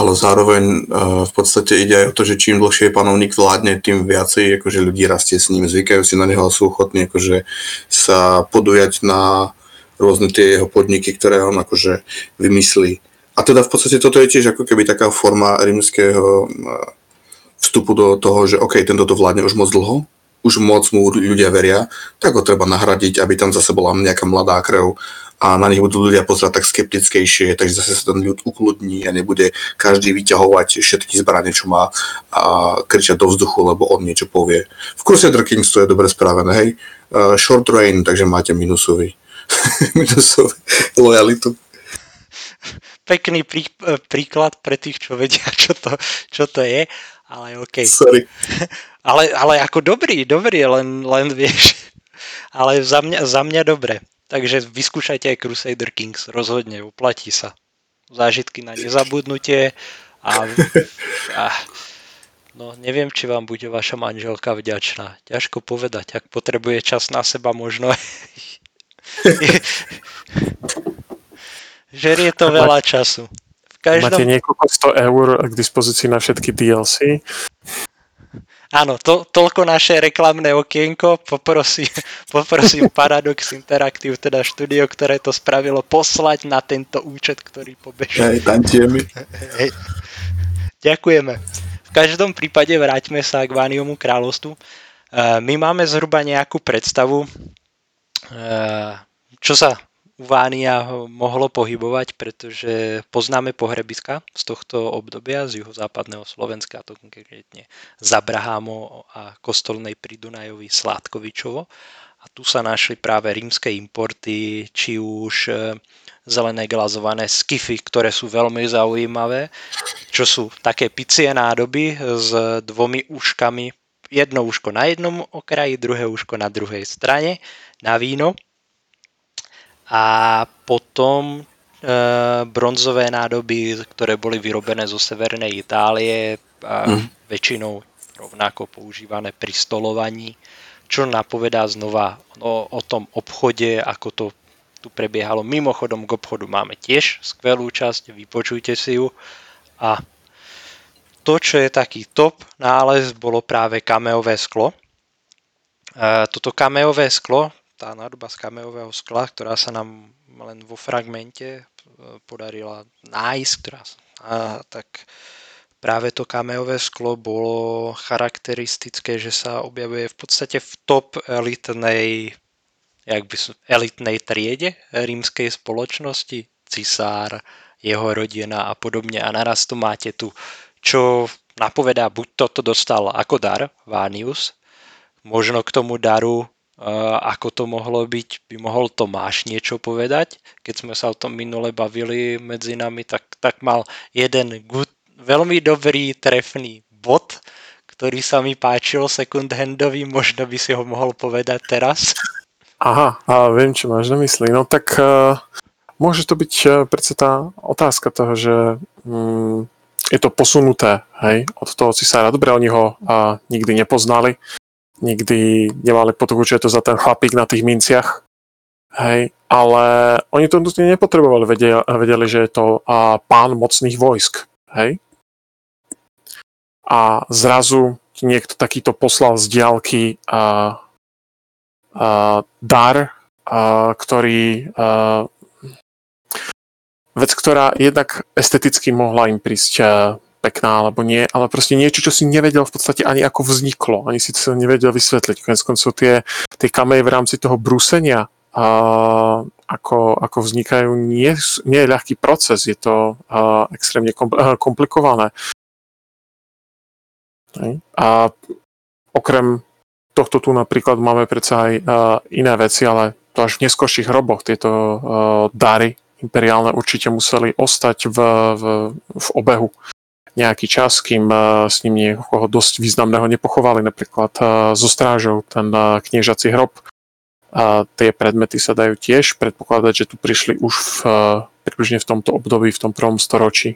ale zároveň uh, v podstate ide aj o to, že čím dlhšie panovník vládne, tým viacej akože ľudí rastie s ním, zvykajú si na neho a sú ochotní akože sa podujať na rôzne tie jeho podniky, ktoré on akože vymyslí. A teda v podstate toto je tiež ako keby taká forma rímskeho vstupu do toho, že OK, tento to vládne už moc dlho, už moc mu ľudia veria, tak ho treba nahradiť, aby tam zase bola nejaká mladá krev a na nich budú ľudia pozerať tak skeptickejšie, takže zase sa ten ľud ukludní a nebude každý vyťahovať všetky zbranie, čo má a kričať do vzduchu, lebo on niečo povie. V kurse Kings to je dobre spravené, hej. Uh, short rain, takže máte minusový. minusový lojalitu.
Pekný prí, príklad pre tých, čo vedia, čo to, čo to je, ale OK.
Sorry.
ale, ale ako dobrý, dobrý, len, len vieš. Ale za mňa, za mňa dobre. Takže vyskúšajte aj Crusader Kings, rozhodne, uplatí sa. zážitky na nezabudnutie a, a no neviem, či vám bude vaša manželka vďačná. Ťažko povedať, ak potrebuje čas na seba možno. Žerie to veľa času.
V každom... Máte niekoľko 100 eur k dispozícii na všetky DLC?
Áno, to, toľko naše reklamné okienko. Poprosím, poprosím Paradox Interactive, teda štúdio, ktoré to spravilo, poslať na tento účet, ktorý pobeží.
Hej, tantiemi.
Hej. Ďakujeme. V každom prípade vráťme sa k Vániomu kráľovstvu. Eh, my máme zhruba nejakú predstavu, eh, čo sa Vánia mohlo pohybovať, pretože poznáme pohrebiska z tohto obdobia z juhozápadného Slovenska, to konkrétne Zabrahámo a kostolnej pri Dunajovi Sládkovičovo. A tu sa našli práve rímske importy, či už e, zelené glazované skify, ktoré sú veľmi zaujímavé, čo sú také picie nádoby s dvomi úškami, jedno úško na jednom okraji, druhé úško na druhej strane, na víno a potom e, bronzové nádoby, ktoré boli vyrobené zo severnej Itálie, a mm. väčšinou rovnako používané pri stolovaní, čo napovedá znova o, o tom obchode, ako to tu prebiehalo. Mimochodom k obchodu máme tiež skvelú časť, vypočujte si ju. A to, čo je taký top nález, bolo práve kameové sklo. E, toto kameové sklo tá nádoba z kameového skla, ktorá sa nám len vo fragmente e, podarila nájsť, ktorá, a, tak práve to kameové sklo bolo charakteristické, že sa objavuje v podstate v top elitnej, jak by som, elitnej triede rímskej spoločnosti, cisár, jeho rodina a podobne. A naraz tu máte tu, čo napovedá, buď toto dostal ako dar Vánius, možno k tomu daru ako to mohlo byť, by mohol Tomáš niečo povedať. Keď sme sa o tom minule bavili medzi nami, tak, tak mal jeden good, veľmi dobrý trefný bod, ktorý sa mi páčil second handový, možno by si ho mohol povedať teraz.
Aha, a viem, čo máš na mysli. No tak uh, môže to byť uh, predsa tá otázka toho, že um, je to posunuté hej, od toho cisára. Dobre, oni ho uh, nikdy nepoznali, nikdy nemali potuchu, čo je to za ten chlapík na tých minciach. Hej, ale oni to nutne nepotrebovali, vedeli, vedeli, že je to a, pán mocných vojsk. Hej. A zrazu niekto takýto poslal z diálky a, a, dar, a, ktorý a, vec, ktorá jednak esteticky mohla im prísť pekná alebo nie, ale proste niečo, čo si nevedel v podstate ani ako vzniklo, ani si to nevedel vysvetliť. Konec koncov tie, tie kameje v rámci toho brúsenia a ako, ako vznikajú, nie, nie je ľahký proces, je to a, extrémne komplikované. A okrem tohto tu napríklad máme predsa aj a, iné veci, ale to až v neskôrších hroboch tieto a, dary imperiálne určite museli ostať v, v, v obehu nejaký čas, kým s ním niekoho dosť významného nepochovali, napríklad so strážou, ten kniežací hrob. A tie predmety sa dajú tiež predpokladať, že tu prišli už v, približne v tomto období, v tom prvom storočí.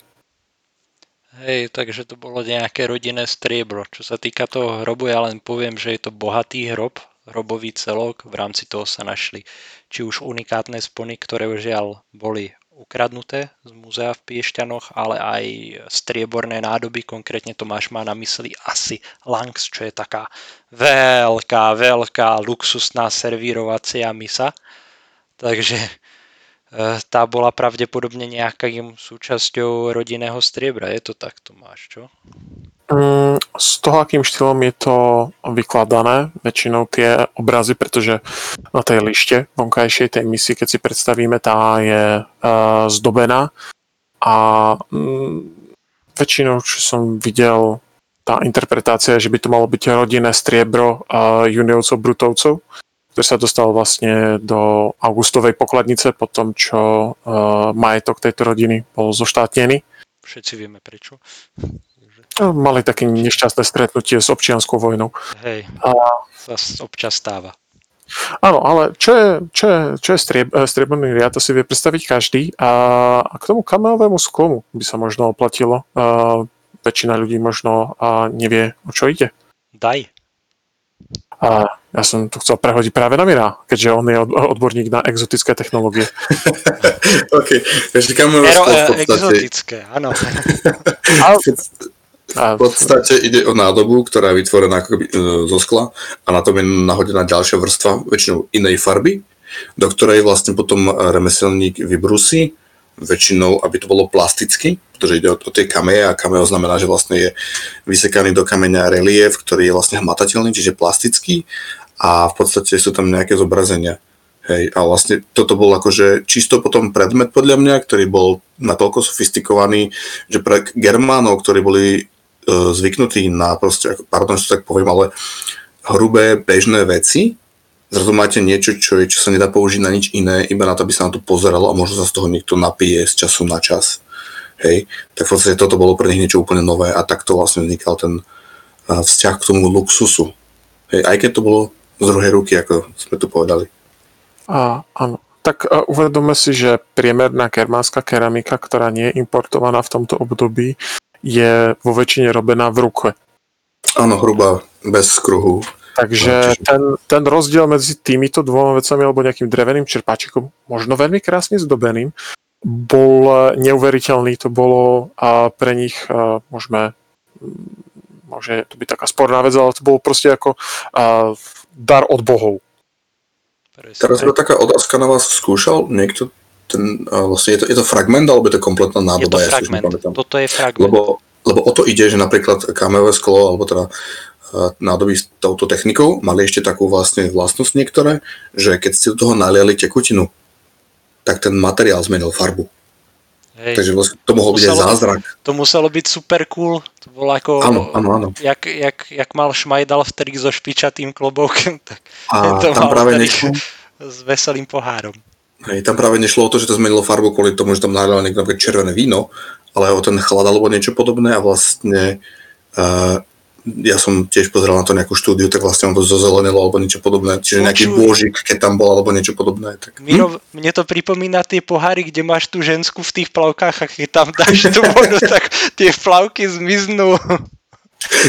Hej, takže to bolo nejaké rodinné striebro. Čo sa týka toho hrobu, ja len poviem, že je to bohatý hrob, hrobový celok. V rámci toho sa našli či už unikátne spony, ktoré žiaľ boli ukradnuté z múzea v Piešťanoch, ale aj strieborné nádoby, konkrétne Tomáš má na mysli asi Langs, čo je taká veľká, veľká luxusná servírovacia misa. Takže tá bola pravdepodobne nejakým súčasťou rodinného striebra. Je to tak, Tomáš, čo?
Mm, z toho, akým štýlom je to vykladané, väčšinou tie obrazy, pretože na tej lište vonkajšej tej misii, keď si predstavíme, tá je uh, zdobená a um, väčšinou, čo som videl, tá interpretácia, že by to malo byť rodinné striebro uh, juniovcov, brutovcov, ktorý sa dostal vlastne do augustovej pokladnice po tom, čo uh, majetok tejto rodiny bol zoštátnený.
Všetci vieme prečo.
No, mali také nešťastné stretnutie s občianskou vojnou.
Hej, a... sa občas stáva.
Áno, ale čo je, čo je, čo je strieb, eh, strieborný riad, to si vie predstaviť každý. A, a k tomu kameovému sklomu by sa možno oplatilo. A, väčšina ľudí možno a nevie, o čo ide.
Daj.
A ja som to chcel prehodiť práve na Mira, keďže on je odborník na exotické technológie.
OK, takže kamerové
Ero, e,
podstate...
exotické, áno.
A,
V podstate ide o nádobu, ktorá je vytvorená akoby, e, zo skla a na tom je nahodená ďalšia vrstva, väčšinou inej farby, do ktorej vlastne potom remeselník vybrusí, väčšinou, aby to bolo plasticky, pretože ide o, o tie kameje a kameo znamená, že vlastne je vysekaný do kameňa relief, ktorý je vlastne hmatateľný, čiže plastický a v podstate sú tam nejaké zobrazenia. Hej, a vlastne toto bol akože čisto potom predmet podľa mňa, ktorý bol natoľko sofistikovaný, že pre Germánov, ktorí boli e, zvyknutí na proste, pardon, že tak poviem, ale hrubé bežné veci, zrazu máte niečo, čo, je, čo sa nedá použiť na nič iné, iba na to, aby sa na to pozeralo a možno sa z toho niekto napije z času na čas. Hej, tak v podstate toto bolo pre nich niečo úplne nové a takto vlastne vznikal ten uh, vzťah k tomu luxusu. Hej, aj keď to bolo z druhej ruky, ako sme tu povedali.
a, áno. Tak a uvedome si, že priemerná kermánska keramika, ktorá nie je importovaná v tomto období, je vo väčšine robená v ruke.
Áno, hrubá, bez kruhu.
Takže
čiže-
ten, ten rozdiel medzi týmito dvoma vecami alebo nejakým dreveným čerpáčikom, možno veľmi krásne zdobeným, bol neuveriteľný. To bolo a pre nich a, môžeme môže to byť taká sporná vec, ale to bolo proste ako a, dar od bohov.
Teraz je taká otázka na vás. Skúšal niekto ten, vlastne je to, je to fragment alebo je to kompletná
Je
nádoba?
to
Ja si už
fragment.
nepamätám.
Toto je fragment.
Lebo, lebo o to ide, že napríklad kameové sklo, alebo teda eh, nádoby s touto technikou mali ešte takú vlastne vlastnosť niektoré, že keď ste do toho naliali tekutinu, tak ten materiál zmenil farbu.
Hej.
Takže vlastne to mohol byť aj
Muselo-
zázrak.
To muselo byť super cool. To bolo ako...
Áno, áno, áno.
Jak, jak, jak mal Šmajdal vtedy so špičatým kloboukom, tak
A
to
tam
mal
práve, nešlo,
s veselým pohárom.
hej, tam práve nešlo o to, že to zmenilo farbu kvôli tomu, že tam nalial niekto červené víno, ale o ten chlad alebo niečo podobné a vlastne uh, ja som tiež pozeral na to nejakú štúdiu, tak vlastne on to zozelenilo alebo niečo podobné, čiže nejaký
Počuj.
bôžik, keď tam bol alebo niečo podobné. Tak, hm?
Miro, mne to pripomína tie poháry, kde máš tú žensku v tých plavkách a keď tam dáš tú vodu, tak tie plavky zmiznú.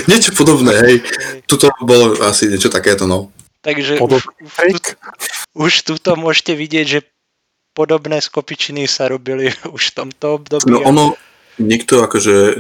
Niečo podobné, hej. Tuto bolo asi niečo takéto, no.
Takže
Podob-
už, už, tu, už tuto môžete vidieť, že podobné skopičiny sa robili už v tomto období.
No ono, niekto akože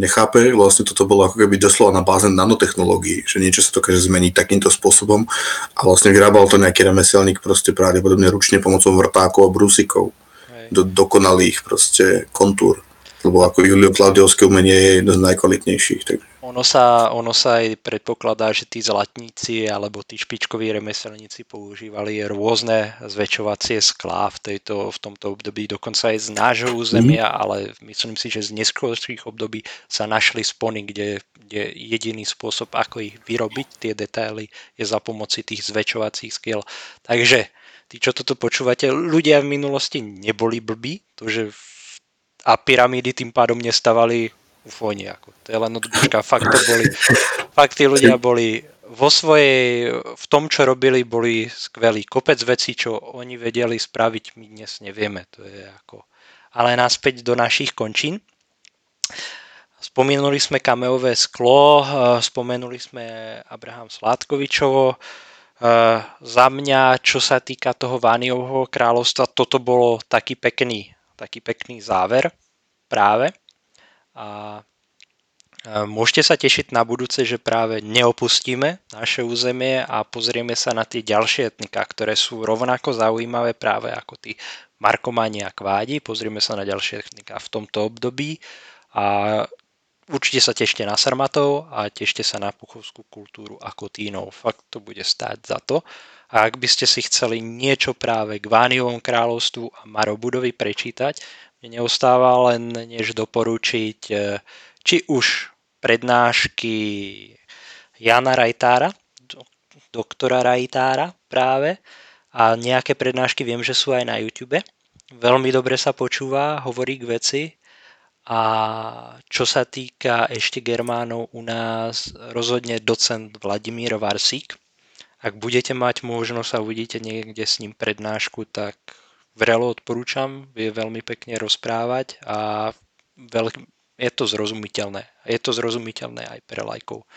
nechápe, vlastne toto bolo ako keby doslova na báze nanotechnológií, že niečo sa dokáže zmeniť takýmto spôsobom a vlastne vyrábal to nejaký remeselník proste pravdepodobne ručne pomocou vrtákov a brúsikov
Hej.
do dokonalých proste kontúr. Lebo ako Julio Klaudiovské umenie je jedno z najkvalitnejších. Takže.
Ono sa, ono sa aj predpokladá, že tí zlatníci alebo tí špičkoví remeselníci používali rôzne zväčšovacie sklá v, tejto, v tomto období, dokonca aj z nášho územia, ale myslím si, že z neskôrších období sa našli spony, kde, kde jediný spôsob, ako ich vyrobiť, tie detaily, je za pomoci tých zväčšovacích skiel. Takže tí, čo toto počúvate, ľudia v minulosti neboli blbí, to, že a pyramídy tým pádom nestavali ufóni. Ako. To je len odbočka. Fakt to boli, fakt tí ľudia boli vo svojej, v tom, čo robili, boli skvelí. Kopec vecí, čo oni vedeli spraviť, my dnes nevieme. To je ako... Ale naspäť do našich končín. Spomenuli sme kameové sklo, eh, spomenuli sme Abraham Sládkovičovo. Eh, Za mňa, čo sa týka toho Vániovho kráľovstva, toto bolo taký pekný, taký pekný záver práve. A môžete sa tešiť na budúce, že práve neopustíme naše územie a pozrieme sa na tie ďalšie etnika, ktoré sú rovnako zaujímavé práve ako tí Markomani a Kvádi. Pozrieme sa na ďalšie etnika v tomto období a určite sa tešte na Sarmatov a tešte sa na puchovskú kultúru ako tínov. Fakt to bude stáť za to. A ak by ste si chceli niečo práve k Vániovom kráľovstvu a Marobudovi prečítať, neostáva len než doporučiť eh, či už prednášky Jana Rajtára, do- doktora Rajtára práve, a nejaké prednášky viem, že sú aj na YouTube. Veľmi dobre sa počúva, hovorí k veci. A čo sa týka ešte Germánov u nás, rozhodne docent Vladimír Varsík. ak budete mať možnosť a uvidíte niekde s ním prednášku, tak vrelo odporúčam, vie veľmi pekne rozprávať a veľ, je to zrozumiteľné. Je to zrozumiteľné aj pre lajkov.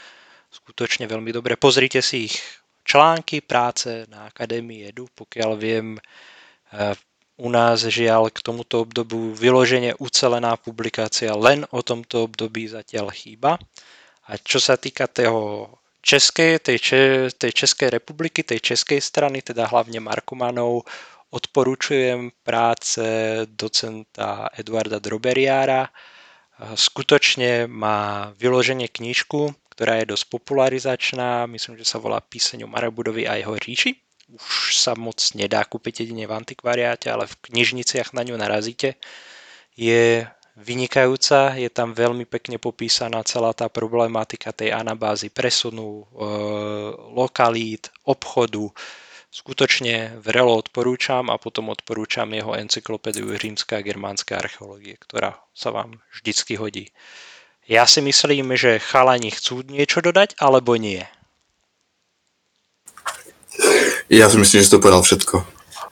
Skutočne veľmi dobre. Pozrite si ich články, práce na Akadémii Edu, pokiaľ viem, eh, u nás žiaľ k tomuto obdobu vyloženie ucelená publikácia len o tomto období zatiaľ chýba. A čo sa týka toho českej, tej, tej Českej republiky, tej českej strany, teda hlavne Markomanov, odporúčujem práce docenta Eduarda Droberiára. Skutočne má vyloženie knižku, ktorá je dosť popularizačná, myslím, že sa volá Píseň o Marabudovi a jeho ríši. Už sa moc nedá kúpiť jedine v antikvariáte, ale v knižniciach na ňu narazíte. Je vynikajúca, je tam veľmi pekne popísaná celá tá problematika tej anabázy presunu, e, lokalít, obchodu, skutočne vrelo odporúčam a potom odporúčam jeho encyklopédiu rímska a germánska archeológie, ktorá sa vám vždycky hodí. Ja si myslím, že chalani chcú niečo dodať, alebo nie.
Ja si myslím, že si to povedal všetko.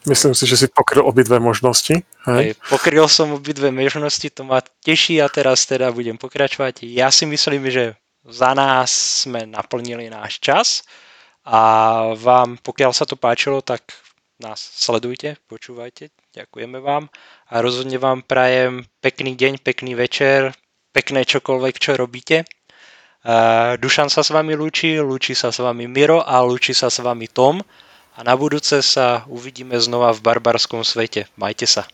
Myslím si, že si pokryl obidve možnosti. Hej.
Hej, pokryl som obidve možnosti, to ma teší a teraz teda budem pokračovať. Ja si myslím, že za nás sme naplnili náš čas. A vám, pokiaľ sa to páčilo, tak nás sledujte, počúvajte, ďakujeme vám a rozhodne vám prajem pekný deň, pekný večer, pekné čokoľvek, čo robíte. Dušan sa s vami lúči, lúči sa s vami Miro a lúči sa s vami Tom a na budúce sa uvidíme znova v barbarskom svete. Majte sa.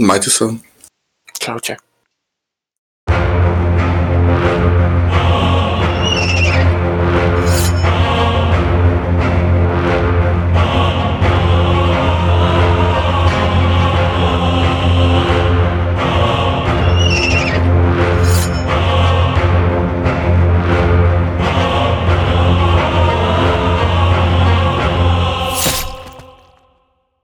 Majte sa.
Čaute.